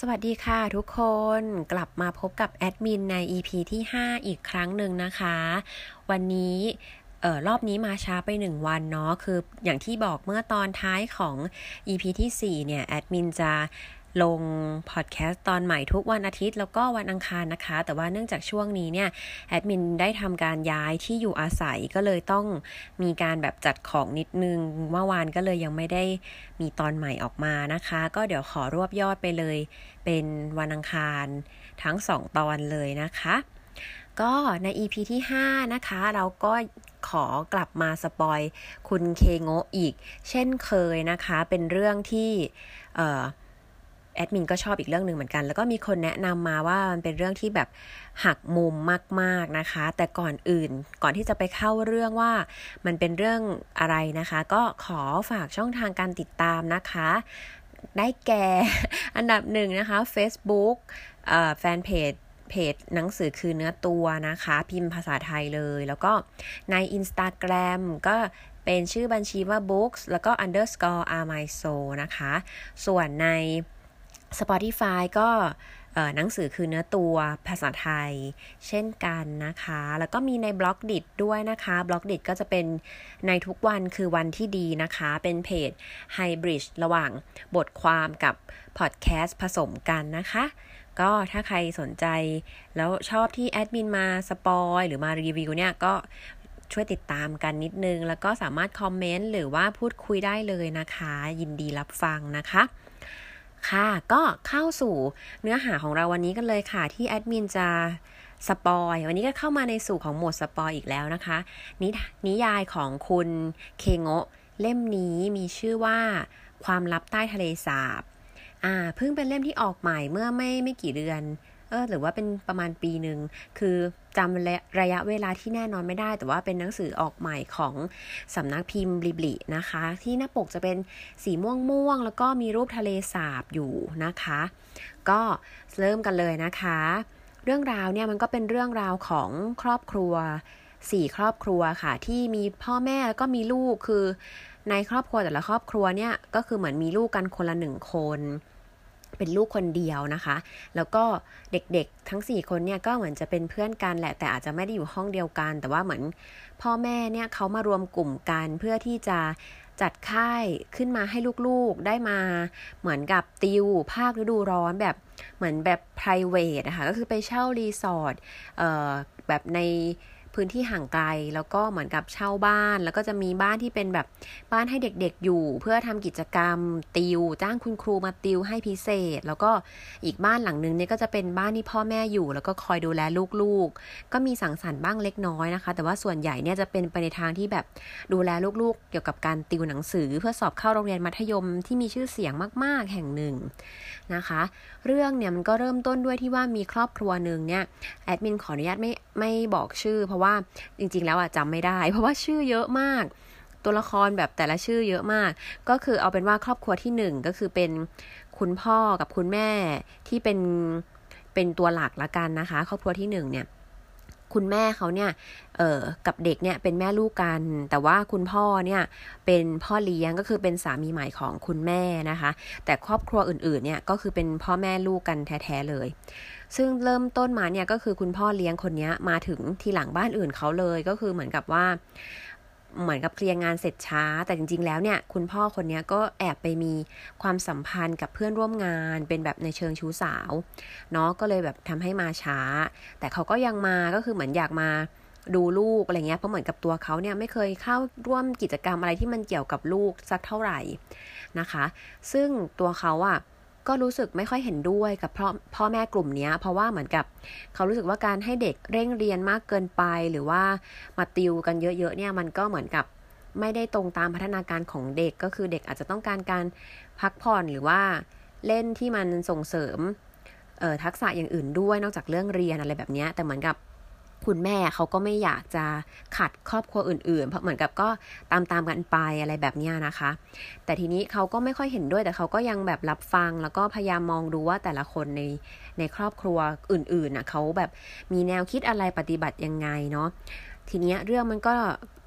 สวัสดีค่ะทุกคนกลับมาพบกับแอดมินใน EP ที่ 5 อีกครั้งหนึ่งนะคะ วันนี้เออรอบนี้มาช้าไป 1 วันเนาะคืออย่างที่บอกเมื่อตอนท้ายของ EP ที่ 4 เนี่ย แอดมินจะ ลงพอดแคสต์ตอนใหม่ทุกวันอาทิตย์ แล้วก็วันอังคารนะคะ แต่ว่าเนื่องจากช่วงนี้เนี่ยแอดมินได้ทำการย้ายที่อยู่อาศัยก็เลยต้องมีการแบบจัดของนิดนึงเมื่อวานก็เลยยังไม่ได้มีตอนใหม่ออกมานะคะ ก็เดี๋ยวขอรวบยอดไปเลยเป็นวันอังคารทั้ง 2 ตอนเลยนะคะก็ใน EP ที่ 5 นะคะ เราก็ขอกลับมาสปอยคุณเคโงอีก เช่นเคยนะคะ เป็นเรื่องที่เออ แอดมินก็ชอบอีกเรื่องหนึ่งเหมือนกัน แล้วก็มีคนแนะนำมาว่ามันเป็นเรื่องที่แบบหักมุมมาก ๆนะคะ แต่ก่อนอื่นก่อนที่จะไปเข้าเรื่องว่ามันเป็นเรื่องอะไรนะคะ ก็ขอฝากช่องทางการติดตามนะคะ ได้แก่อันดับหนึ่งนะคะ Facebook แฟนเพจเพจหนังสือคือเนื้อตัวนะคะ พิมพ์ภาษาไทยเลย แล้วก็ใน Instagram ก็เป็นชื่อบัญชีว่า books แล้วก็ underscore are my soul นะคะ ส่วนใน Spotify ก็หนังสือคือเนื้อตัวภาษาไทย เช่นกันนะคะ แล้วก็มีใน Blockdit ด้วยนะคะ Blockdit ก็จะเป็นในทุกวันคือวันที่ดีนะคะ เป็นเพจไฮบริดระหว่างบทความกับพอดแคสต์ผสมกันนะคะ ก็ถ้าใครสนใจแล้วชอบที่แอดมินมา spoil หรือมารีวิวเนี่ยก็ช่วยติดตามกันนิดนึง แล้วก็สามารถ comment หรือว่าพูดคุยได้เลยนะคะ ยินดีรับฟังนะคะ ค่ะ ก็เข้าสู่เนื้อหาของเราวันนี้กันเลยค่ะ ที่แอดมินจะ spoil วันนี้ก็เข้ามาในสู่ของโหมด spoil อีกแล้วนะคะนินิยายของคุณเคโงะเล่มนี้มีชื่อว่าความลับใต้ทะเลสาบ อ่า เพิ่งเป็นเล่มที่ออกใหม่เมื่อไม่ไม่กี่เดือน เออหรือว่าเป็นประมาณปีหนึ่งคือจำระระยะเวลาที่แน่นอนไม่ได้ แต่ว่าเป็นหนังสือออกใหม่ของสำนักพิมพ์ Bibli นะคะ ที่หน้าปกจะเป็นสีม่วงม่วงแล้วก็มีรูปทะเลสาบอยู่นะคะ ก็เริ่มกันเลยนะคะ เรื่องราวเนี่ยมันก็เป็นเรื่องราวของครอบครัวสี่ครอบครัวค่ะ ที่มีพ่อแม่แล้วก็มีลูกคือในครอบครัวแต่ละครอบครัวเนี่ยก็คือเหมือนมีลูกกันคนละหนึ่งคน เป็นลูกคนเดียวนะคะ แล้วก็เด็กๆทั้ง 4 คนเนี่ยก็เหมือนจะเป็นเพื่อนกันแหละ แต่อาจจะไม่ได้อยู่ห้องเดียวกัน แต่ว่าเหมือนพ่อแม่เนี่ยเขามารวมกลุ่มกันเพื่อที่จะจัดค่ายขึ้นมาให้ลูกๆได้มาเหมือนกับติว ภาคฤดูร้อนแบบเหมือนแบบ p r i v a t นะคะก็คือไปเช่ารีสอร์ทแบบใน พื้นที่ห่างไกล แล้วก็เหมือนกับเช่าบ้าน แล้วก็จะมีบ้านที่เป็นแบบบ้านให้เด็กๆอยู่ เพื่อทำกิจกรรม ติว จ้างคุณครูมาติวให้พิเศษ แล้วก็อีกบ้านหลังนึงเนี่ยก็จะเป็นบ้านที่พ่อแม่อยู่ แล้วก็คอยดูแลลูกๆ ก็มีสังสรรค์บ้างเล็กน้อยนะคะ แต่ว่าส่วนใหญ่เนี่ยจะเป็นไปในทางที่แบบดูแลลูกๆ เกี่ยวกับการติวหนังสือ เพื่อสอบเข้าโรงเรียนมัธยมที่มีชื่อเสียงมาก ๆ แห่งหนึ่งนะคะ เรื่องเนี่ยมันก็เริ่มต้นด้วยที่ว่ามีครอบครัวหนึ่งเนี่ยแอดมินขออนุญาตไม่ไม่บอกชื่อ เพราะว่าจริง ๆ แล้วอะจำไม่ได้ เพราะว่าชื่อเยอะมาก ตัวละครแบบแต่ละชื่อเยอะมาก ก็คือเอาเป็นว่าครอบครัวที่หนึ่งก็คือเป็นคุณพ่อกับคุณแม่ที่เป็นเป็นตัวหลักละกันนะคะ ครอบครัวที่หนึ่งเนี่ยคุณแม่เขาเนี่ย เอ่อ กับเด็กเนี่ยเป็นแม่ลูกกัน แต่ว่าคุณพ่อเนี่ยเป็นพ่อเลี้ยงก็คือเป็นสามีใหม่ของคุณแม่นะคะ แต่ครอบครัวอื่นๆเนี่ยก็คือเป็นพ่อแม่ลูกกันแท้ๆเลย ซึ่งเริ่มต้นมาเนี่ยก็คือคุณพ่อเลี้ยงคนนี้มาถึงทีหลังบ้านอื่นเขาเลยก็คือเหมือนกับว่าเหมือนกับเคลียร์งานเสร็จช้า แต่จริง ๆ แล้วเนี่ยคุณพ่อคนนี้ก็แอบไปมีความสัมพันธ์กับเพื่อนร่วมงานเป็นแบบในเชิงชู้สาวเนาะก็เลยแบบทำให้มาช้า แต่เขาก็ยังมาก็คือเหมือนอยากมาดูลูกอะไรเงี้ยเพราะเหมือนกับตัวเขาเนี่ยไม่เคยเข้าร่วมกิจกรรมอะไรที่มันเกี่ยวกับลูกสักเท่าไหร่นะคะ ซึ่งตัวเขาอะ ก็รู้สึกไม่ค่อยเห็นด้วยกับพ่อพ่อแม่กลุ่มนี้เพราะว่าเหมือนกับเขารู้สึกว่าการให้เด็กเร่งเรียนมากเกินไป หรือว่ามาติวกันเยอะๆเนี่ยมันก็เหมือนกับไม่ได้ตรงตามพัฒนาการของเด็กก็คือเด็กอาจจะต้องการการพักผ่อนหรือว่าเล่นที่มันส่งเสริมทักษะอย่างอื่นด้วยนอกจากเรื่องเรียนอะไรแบบนี้แต่เหมือนกับ คุณแม่เขาก็ไม่อยากจะขัดครอบครัวอื่นๆ เพราะเหมือนกับก็ตามตามกันไปอะไรแบบนี้นะคะ แต่ทีนี้เขาก็ไม่ค่อยเห็นด้วยแต่เขาก็ยังแบบรับฟัง แล้วก็พยายามมองดูว่าแต่ละคนในในครอบครัวอื่นๆน่ะเขาแบบมีแนวคิดอะไรปฏิบัติยังไงเนาะทีนี้เรื่องมันก็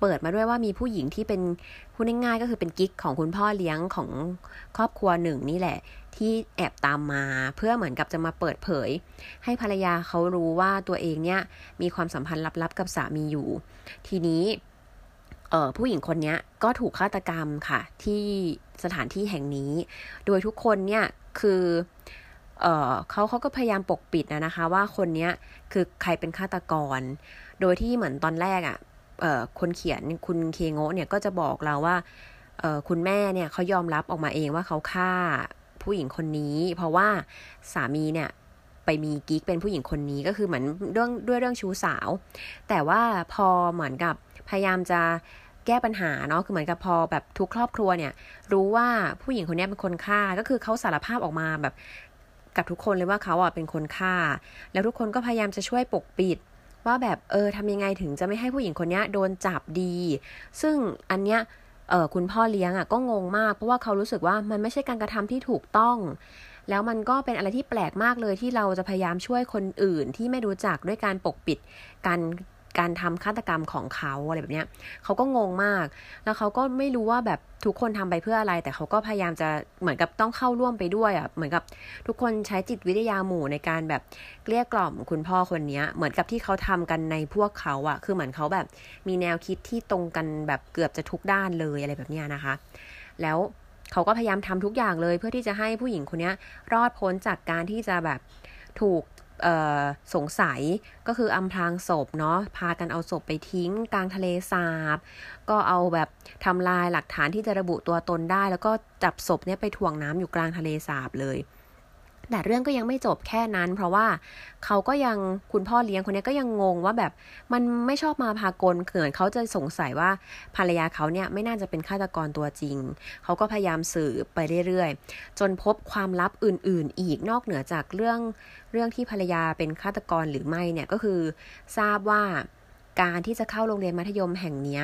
เปิดมาด้วยว่ามีผู้หญิงที่เป็นพูดง่ายๆก็คือเป็นกิ๊กของคุณพ่อเลี้ยงของครอบครัวหนึ่งนี่แหละ ที่แอบตามมาเพื่อเหมือนกับจะมาเปิดเผย ให้ภรรยาเขารู้ว่าตัวเองเนี่ยมีความสัมพันธ์ลับๆกับสามีอยู่ ทีนี้เออผู้หญิงคนนี้ก็ถูกฆาตกรรมค่ะ ที่สถานที่แห่งนี้ โดยทุกคนเนี่ยคือเออเขาเขาก็พยายามปกปิดนะนะคะ ว่าคนนี้คือใครเป็นฆาตกร โดยที่เหมือนตอนแรกอะ่ะเออคนเขียนคุณเคโงเนี่ยก็จะบอกเราว่าเออคุณแม่เนี่ยเขายอมรับออกมาเองว่าเขาฆ่า ผู้หญิงคนนี้ เพราะว่าสามีเนี่ยไปมีกิ๊กเป็นผู้หญิงคนนี้ก็คือเหมือนเรื่องด้วยเรื่องชู้สาว แต่ว่าพอเหมือนกับพยายามจะแก้ปัญหาเนาะคือเหมือนกับพอแบบทุกครอบครัวเนี่ย รู้ว่าผู้หญิงคนนี้เป็นคนฆ่าก็คือเขาสารภาพออกมาแบบกับทุกคนเลยว่าเขาอะเป็นคนฆ่า แล้วทุกคนก็พยายามจะช่วยปกปิด ว่าแบบเออทำยังไงถึงจะไม่ให้ผู้หญิงคนนี้โดนจับดี ซึ่งอันเนี้ย เออคุณพ่อเลี้ยงอะก็งงมาก เพราะว่าเขารู้สึกว่ามันไม่ใช่การกระทำที่ถูกต้อง แล้วมันก็เป็นอะไรที่แปลกมากเลยที่เราจะพยายามช่วยคนอื่นที่ไม่รู้จักด้วยการปกปิดการ การทำฆาตกรรมของเขาอะไรแบบเนี้ยเขาก็งงมาก แล้วเขาก็ไม่รู้ว่าแบบทุกคนทำไปเพื่ออะไร แต่เขาก็พยายามจะเหมือนกับต้องเข้าร่วมไปด้วยอะเหมือนกับทุกคนใช้จิตวิทยาหมู่ในการแบบเกลี้ยกล่อมคุณพ่อคนนี้เหมือนกับที่เขาทำกันในพวกเขาอะ คือเหมือนเขาแบบมีแนวคิดที่ตรงกันแบบเกือบจะทุกด้านเลยอะไรแบบเนี้ยนะคะ แล้วเขาก็พยายามทำทุกอย่างเลย เพื่อที่จะให้ผู้หญิงคนนี้รอดพ้นจากการที่จะแบบถูก สงสัยก็คืออำพรางศพเนาะพากันเอาศพไปทิ้งกลางทะเลสาบ ก็เอาแบบทำลายหลักฐานที่จะระบุตัวตนได้ แล้วก็จับศพเนี่ยไปถ่วงน้ำอยู่กลางทะเลสาบเลย แต่เรื่องก็ยังไม่จบแค่นั้น เพราะว่าเขาก็ยังคุณพ่อเลี้ยงคนนี้ก็ยังงงว่าแบบมันไม่ชอบมาพากลเกิดเขาจะสงสัยว่าภรรยาเขาเนี่ยไม่น่าจะเป็นฆาตกรตัวจริง เขาก็พยายามสืบไปเรื่อยๆ จนพบความลับอื่น ๆ อีกนอกเหนือจากเรื่องเรื่องที่ภรรยาเป็นฆาตกรหรือไม่เนี่ยก็คือทราบว่าการที่จะเข้าโรงเรียนมัธยมแห่งนี้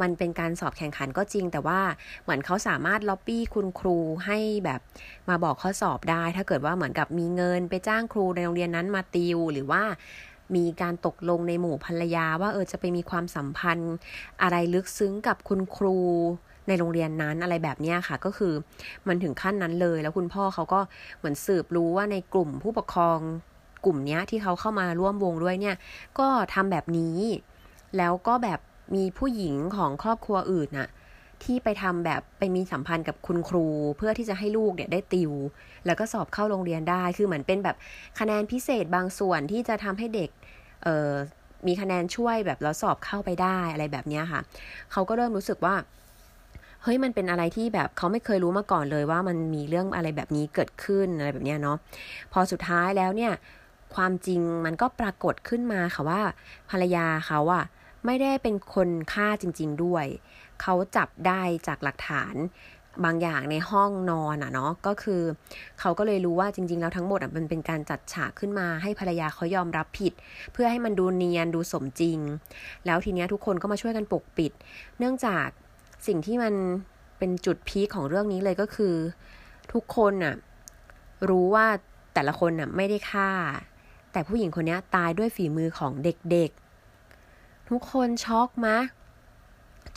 มันเป็นการสอบแข่งขันก็จริง แต่ว่าเหมือนเขาสามารถล็อบบี้คุณครูให้แบบมาบอกข้อสอบได้ ถ้าเกิดว่าเหมือนกับมีเงินไปจ้างครูในโรงเรียนนั้นมาติว หรือว่ามีการตกลงในหมู่ภรรยาว่าเออจะไปมีความสัมพันธ์ อะไรลึกซึ้งกับคุณครูในโรงเรียนนั้นอะไรแบบนี้ค่ะ ก็คือมันถึงขั้นนั้นเลย แล้วคุณพ่อเขาก็เหมือนสืบรู้ว่าในกลุ่มผู้ปกครองกลุ่มนี้ที่เขาเข้ามาร่วมวงด้วยเนี่ย ก็ทำแบบนี้ แล้วก็แบบ มีผู้หญิงของครอบครัวอื่นน่ะที่ไปทำแบบไปมีสัมพันธ์กับคุณครู เพื่อที่จะให้ลูกเนี่ยได้ติว แล้วก็สอบเข้าโรงเรียนได้คือเหมือนเป็นแบบคะแนนพิเศษบางส่วนที่จะทำให้เด็กเออมีคะแนนช่วยแบบแล้วสอบเข้าไปได้อะไรแบบนี้ค่ะ เขาก็เริ่มรู้สึกว่าเฮ้ยมันเป็นอะไรที่แบบเขาไม่เคยรู้มาก่อนเลยว่ามันมีเรื่องอะไรแบบนี้เกิดขึ้นอะไรแบบนี้เนาะพอสุดท้ายแล้วเนี่ย ความจริงมันก็ปรากฏขึ้นมาค่ะว่าภรรยาเขาอะ ไม่ได้เป็นคนฆ่าจริง ๆ ด้วย เขาจับได้จากหลักฐานบางอย่างในห้องนอนอะเนาะก็คือ เขาก็เลยรู้ว่าจริง ๆ แล้วทั้งหมดอะมันเป็นการจัดฉากขึ้นมาให้ภรรยาเขายอมรับผิด เพื่อให้มันดูเนียนดูสมจริง แล้วทีนี้ทุกคนก็มาช่วยกันปกปิด เนื่องจากสิ่งที่มันเป็นจุดพีคของเรื่องนี้เลยก็คือ ทุกคนน่ะรู้ว่าแต่ละคนน่ะไม่ได้ฆ่า แต่ผู้หญิงคนนี้ตายด้วยฝีมือของเด็ก ทุกคนช็อกมะ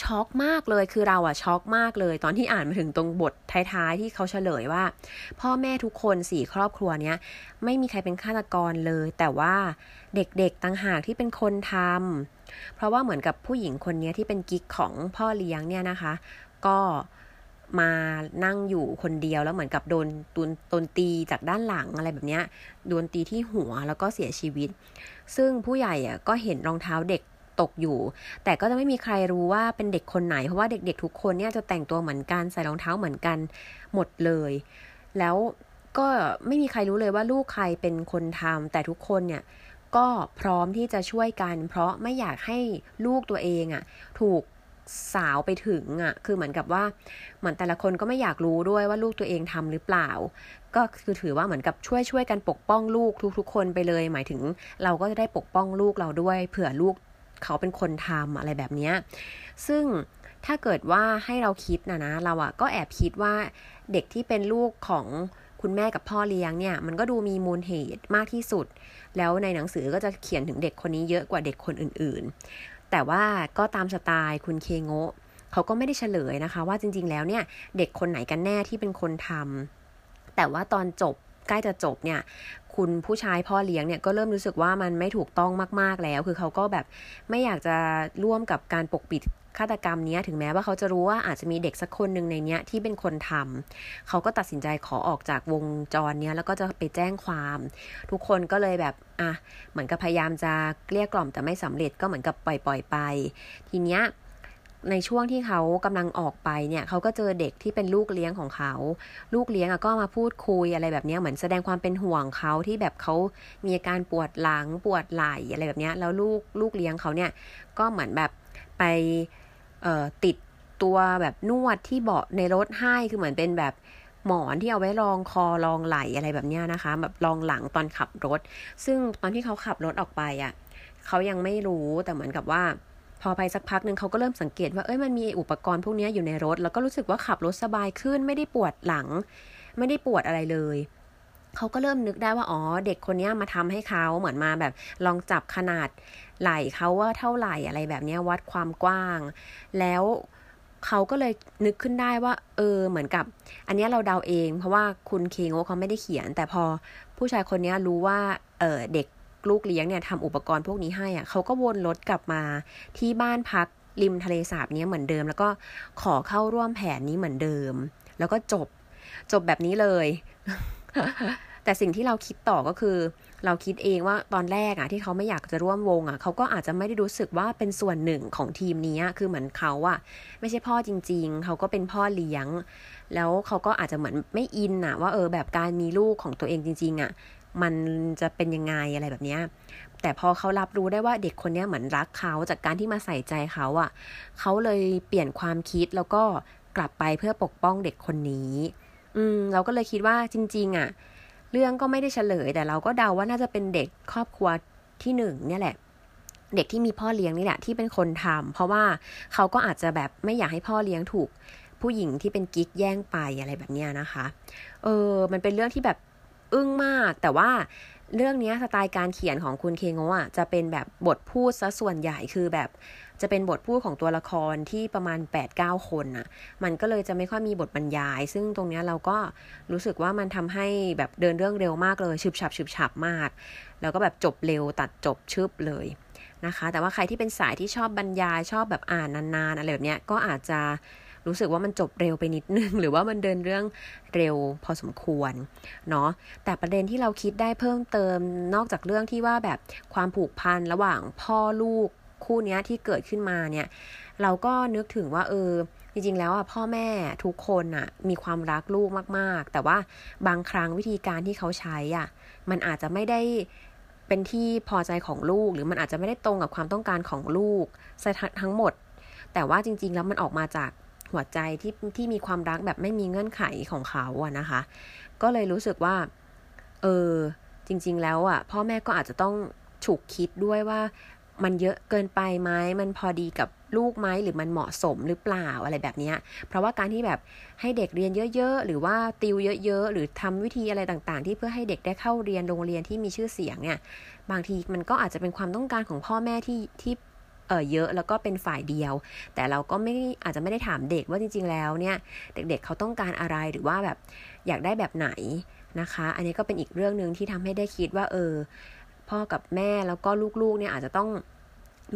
ช็อกมากเลยคือเราอะช็อกมากเลย ตอนที่อ่านมาถึงตรงบทท้ายๆที่เขาเฉลยว่า พ่อแม่ทุกคนสี่ครอบครัวเนี้ยไม่มีใครเป็นฆาตกรเลย แต่ว่าเด็กๆต่างหากที่เป็นคนทำเพราะว่าเหมือนกับผู้หญิงคนนี้ที่เป็นกิ๊กของพ่อเลี้ยงเนี่ยนะคะ ก็มานั่งอยู่คนเดียวแล้วเหมือนกับโดนตุนตนตีจากด้านหลังอะไรแบบเนี้ยโดนตีที่หัวแล้วก็เสียชีวิต ซึ่งผู้ใหญ่อะก็เห็นรองเท้าเด็ก ตกอยู่ แต่ก็จะไม่มีใครรู้ว่าเป็นเด็กคนไหน เพราะว่าเด็กๆทุกคนเนี่ยจะแต่งตัวเหมือนกันใส่รองเท้าเหมือนกันหมดเลย แล้วก็ไม่มีใครรู้เลยว่าลูกใครเป็นคนทำแต่ทุกคนเนี่ยก็พร้อมที่จะช่วยกัน เพราะไม่อยากให้ลูกตัวเองอะ่ะ ถูกสาวไปถึงอะ่ะ คือเหมือนกับว่าเหมือนแต่ละคนก็ไม่อยากรู้ด้วยว่าลูกตัวเองทำหรือเปล่า ก็คือถือว่าเหมือนกับช่วยช่วยกันปกป้องลูกทุกๆคนไปเลย หมายถึงเราก็จะได้ปกป้องลูกเราด้วย เผื่อลูก เขาเป็นคนทำอะไรแบบนี้ซึ่งถ้าเกิดว่าให้เราคิดนะนะ เราอะก็แอบคิดว่าเด็กที่เป็นลูกของคุณแม่กับพ่อเลี้ยงเนี่ย มันก็ดูมีมูลเหตุมากที่สุด แล้วในหนังสือก็จะเขียนถึงเด็กคนนี้เยอะกว่าเด็กคนอื่นๆ แต่ว่าก็ตามสไตล์คุณเคโงเขาก็ไม่ได้เฉลยนะคะ ว่าจริง ๆ แล้วเนี่ย เด็กคนไหนกันแน่ที่เป็นคนทำแต่ว่าตอนจบใกล้จะจบเนี่ย คุณผู้ชายพ่อเลี้ยงเนี่ยก็เริ่มรู้สึกว่ามันไม่ถูกต้องมาก ๆแล้ว คือเขาก็แบบไม่อยากจะร่วมกับการปกปิดฆาตกรรมนี้ถึงแม้ว่าเขาจะรู้ว่าอาจจะมีเด็กสักคนหนึ่งในเนี้ยที่เป็นคนทำเขาก็ตัดสินใจขอออกจากวงจรเนี้ยแล้วก็จะไปแจ้งความ ทุกคนก็เลยแบบอะเหมือนกับพยายามจะเกลี้ยกล่อมแต่ไม่สำเร็จก็เหมือนกับปล่อยปล่อยไป ทีเนี้ย ในช่วงที่เขากำลังออกไปเนี่ยเขาก็เจอเด็กที่เป็นลูกเลี้ยงของเขา ลูกเลี้ยงก็มาพูดคุยอะไรแบบนี้เหมือนแสดงความเป็นห่วงเขาที่แบบเขามีอาการปวดหลังปวดไหล่อะไรแบบนี้แล้วลูกลูกเลี้ยงเขาเนี่ยก็เหมือนแบบไปติดตัวแบบนวดที่เบาะในรถให้คือเหมือนเป็นแบบหมอนที่เอาไว้รองคอรองไหล่อะไรแบบนี้นะคะ แบบรองหลังตอนขับรถ ซึ่งตอนที่เขาขับรถออกไปอะ่ะเขายังไม่รู้แต่เหมือนกับว่า พอไปสักพักหนึ่งเขาก็เริ่มสังเกตว่าเอ้ยมันมีอุปกรณ์พวกนี้อยู่ในรถ แล้วก็รู้สึกว่าขับรถสบายขึ้นไม่ได้ปวดหลัง ไม่ได้ปวดอะไรเลยเขาก็เริ่มนึกได้ว่าอ๋อเด็กคนนี้มาทำให้เขาเหมือนมาแบบลองจับขนาดไหล่เขาว่าเท่าไหร่อะไรแบบนี้วัดความกว้าง แล้วเขาก็เลยนึกขึ้นได้ว่า เออเหมือนกับ อันนี้เราเดาเอง เพราะว่าคุณเคงโอเขาไม่ได้เขียน แต่พอผู้ชายคนนี้รู้ว่าเออเด็ก ลูกเลี้ยงเนี่ยทำอุปกรณ์พวกนี้ให้อะเขาก็วนรถกลับมาที่บ้านพักริมทะเลสาบนี้เหมือนเดิม แล้วก็ขอเข้าร่วมแผนนี้เหมือนเดิม แล้วก็จบจบแบบนี้เลย แต่สิ่งที่เราคิดต่อก็คือ เราคิดเองว่าตอนแรกอะที่เขาไม่อยากจะร่วมวงอะเขาก็อาจจะไม่ได้รู้สึกว่าเป็นส่วนหนึ่งของทีมนี้คือเหมือนเขาอะไม่ใช่พ่อจริง ๆ เขาก็เป็นพ่อเลี้ยง แล้วเขาก็อาจจะเหมือนไม่อินอะว่าเออแบบการมีลูกของตัวเองจริง ๆอะ มันจะเป็นยังไงอะไรแบบนี้แต่พอเขารับรู้ได้ว่าเด็กคนนี้เหมือนรักเขาจากการที่มาใส่ใจเขาอะเขาเลยเปลี่ยนความคิดแล้วก็กลับไปเพื่อปกป้องเด็กคนนี้ อืม เราก็เลยคิดว่าจริง ๆอะเรื่องก็ไม่ได้เฉลย แต่เราก็เดาว่าน่าจะเป็นเด็กครอบครัวที่หนึ่งเนี่ยแหละ เด็กที่มีพ่อเลี้ยงนี่แหละที่เป็นคนทำเพราะว่าเขาก็อาจจะแบบไม่อยากให้พ่อเลี้ยงถูกผู้หญิงที่เป็นกิ๊กแย่งไปอะไรแบบนี้นะคะ เออ มันเป็นเรื่องที่แบบ อึ้งมาก แต่ว่าเรื่องนี้สไตล์การเขียนของคุณเคงโงะจะเป็นแบบบทพูดซะส่วนใหญ่คือแบบจะเป็นบทพูดของตัวละครที่ประมาณ 8-9 คนน่ะ มันก็เลยจะไม่ค่อยมีบทบรรยาย ซึ่งตรงนี้เราก็รู้สึกว่ามันทำให้แบบเดินเรื่องเร็วมากเลยฉึบฉับฉึบฉับมาก แล้วก็แบบจบเร็วตัดจบชึบเลยนะคะ แต่ว่าใครที่เป็นสายที่ชอบบรรยายชอบแบบอ่านนานๆอะไรแบบนี้ก็อาจจะ รู้สึกว่ามันจบเร็วไปนิดนึง หรือว่ามันเดินเรื่องเร็วพอสมควรเนาะแต่ประเด็นที่เราคิดได้เพิ่มเติมนอกจากเรื่องที่ว่าแบบความผูกพันระหว่างพ่อลูกคู่นี้ที่เกิดขึ้นมาเนี่ย เราก็นึกถึงว่าเออจริงๆ แล้วอะพ่อแม่ทุกคนอะมีความรักลูกมากๆ แต่ว่าบางครั้งวิธีการที่เขาใช้อะมันอาจจะไม่ได้เป็นที่พอใจของลูก หรือมันอาจจะไม่ได้ตรงกับความต้องการของลูกทั้งหมด แต่ว่าจริง ๆ แล้วมันออกมาจาก หัวใจที่ที่มีความรักแบบไม่มีเงื่อนไขของเขาอะนะคะ ก็เลยรู้สึกว่า เออ จริง ๆ แล้วอะพ่อแม่ก็อาจจะต้องฉุกคิดด้วยว่า มันเยอะเกินไปไหมมันพอดีกับลูกไหมหรือมันเหมาะสมหรือเปล่าอะไรแบบนี้ เพราะว่าการที่แบบให้เด็กเรียนเยอะ ๆ หรือว่าติวเยอะ ๆ หรือทำวิธีอะไรต่างๆ ที่เพื่อให้เด็กได้เข้าเรียนโรงเรียนที่มีชื่อเสียงเนี่ย บางทีมันก็อาจจะเป็นความต้องการของพ่อแม่ที่ที่ เออเยอะแล้วก็เป็นฝ่ายเดียว แต่เราก็ไม่อาจจะไม่ได้ถามเด็กว่าจริง ๆ แล้วเนี่ยเด็กๆเเขาต้องการอะไรหรือว่าแบบอยากได้แบบไหนนะคะ อันนี้ก็เป็นอีกเรื่องหนึ่งที่ทำให้ได้คิดว่า เออ พ่อกับแม่แล้วก็ลูกๆเนี่ยอาจจะต้อง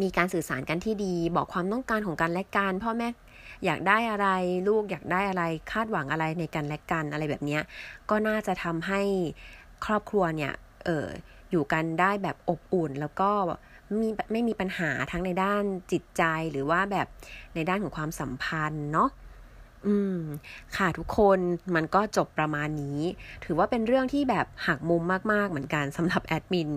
มีการสื่อสารกันที่ดี บอกความต้องการของกันและกันพ่อแม่อยากได้อะไรลูกอยากได้อะไรคาดหวังอะไรในกันและกันอะไรแบบนี้ก็น่าจะทำให้ครอบครัวเนี่ยเอออยู่กันได้แบบอบอุ่นแล้วก็ มีไม่มีปัญหาทั้งในด้านจิตใจหรือว่าแบบในด้านของความสัมพันธ์เนาะอืม ค่ะทุกคนมันก็จบประมาณนี้ ถือว่าเป็นเรื่องที่แบบหักมุมมากๆเหมือนกันสำหรับแอดมิน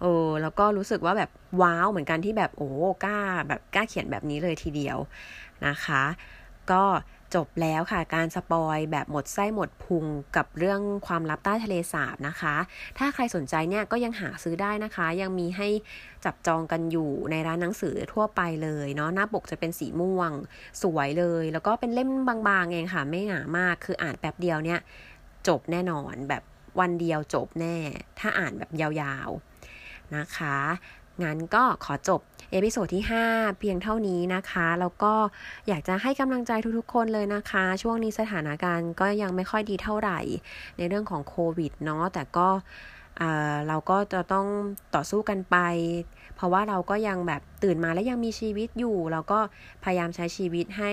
โอ้แล้วก็รู้สึกว่าแบบว้าวเหมือนกันที่แบบโอ้กล้าแบบกล้าเขียนแบบนี้เลยทีเดียวนะคะ ก็ จบแล้วค่ะการสปอยแบบหมดไส้หมดพุงกับเรื่องความลับใต้ทะเลสาบนะคะ ถ้าใครสนใจเนี่ยก็ยังหาซื้อได้นะคะ ยังมีให้จับจองกันอยู่ในร้านหนังสือทั่วไปเลยเนาะหน้าปกจะเป็นสีม่วง สวยเลย แล้วก็เป็นเล่มบางๆเองค่ะ ไม่หนามากคืออ่านแป๊บเดียวเนี่ย จบแน่นอนแบบวันเดียวจบแน่ ถ้าอ่านแบบยาวๆนะคะ งั้นก็ขอจบ episode ที่ 5 เพียงเท่านี้นะคะ แล้วก็อยากจะให้กำลังใจทุกๆคนเลยนะคะ ช่วงนี้สถานการณ์ก็ยังไม่ค่อยดีเท่าไหร่ ในเรื่องของโควิดเนาะแต่ก็เราก็จะต้องต่อสู้กันไป เพราะว่าเราก็ยังแบบตื่นมาและยังมีชีวิตอยู่ เราก็พยายามใช้ชีวิตให้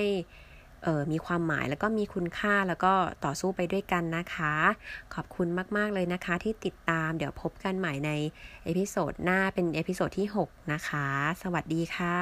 ออมีความหมายแล้วก็มีคุณค่าแล้วก็ต่อสู้ไปด้วยกันนะคะ ขอบคุณมาก ๆ เลยนะคะ ที่ติดตามเดี๋ยวพบกันใหม่ใน episode หน้าเป็น episode ที่ 6 นะคะ สวัสดีค่ะ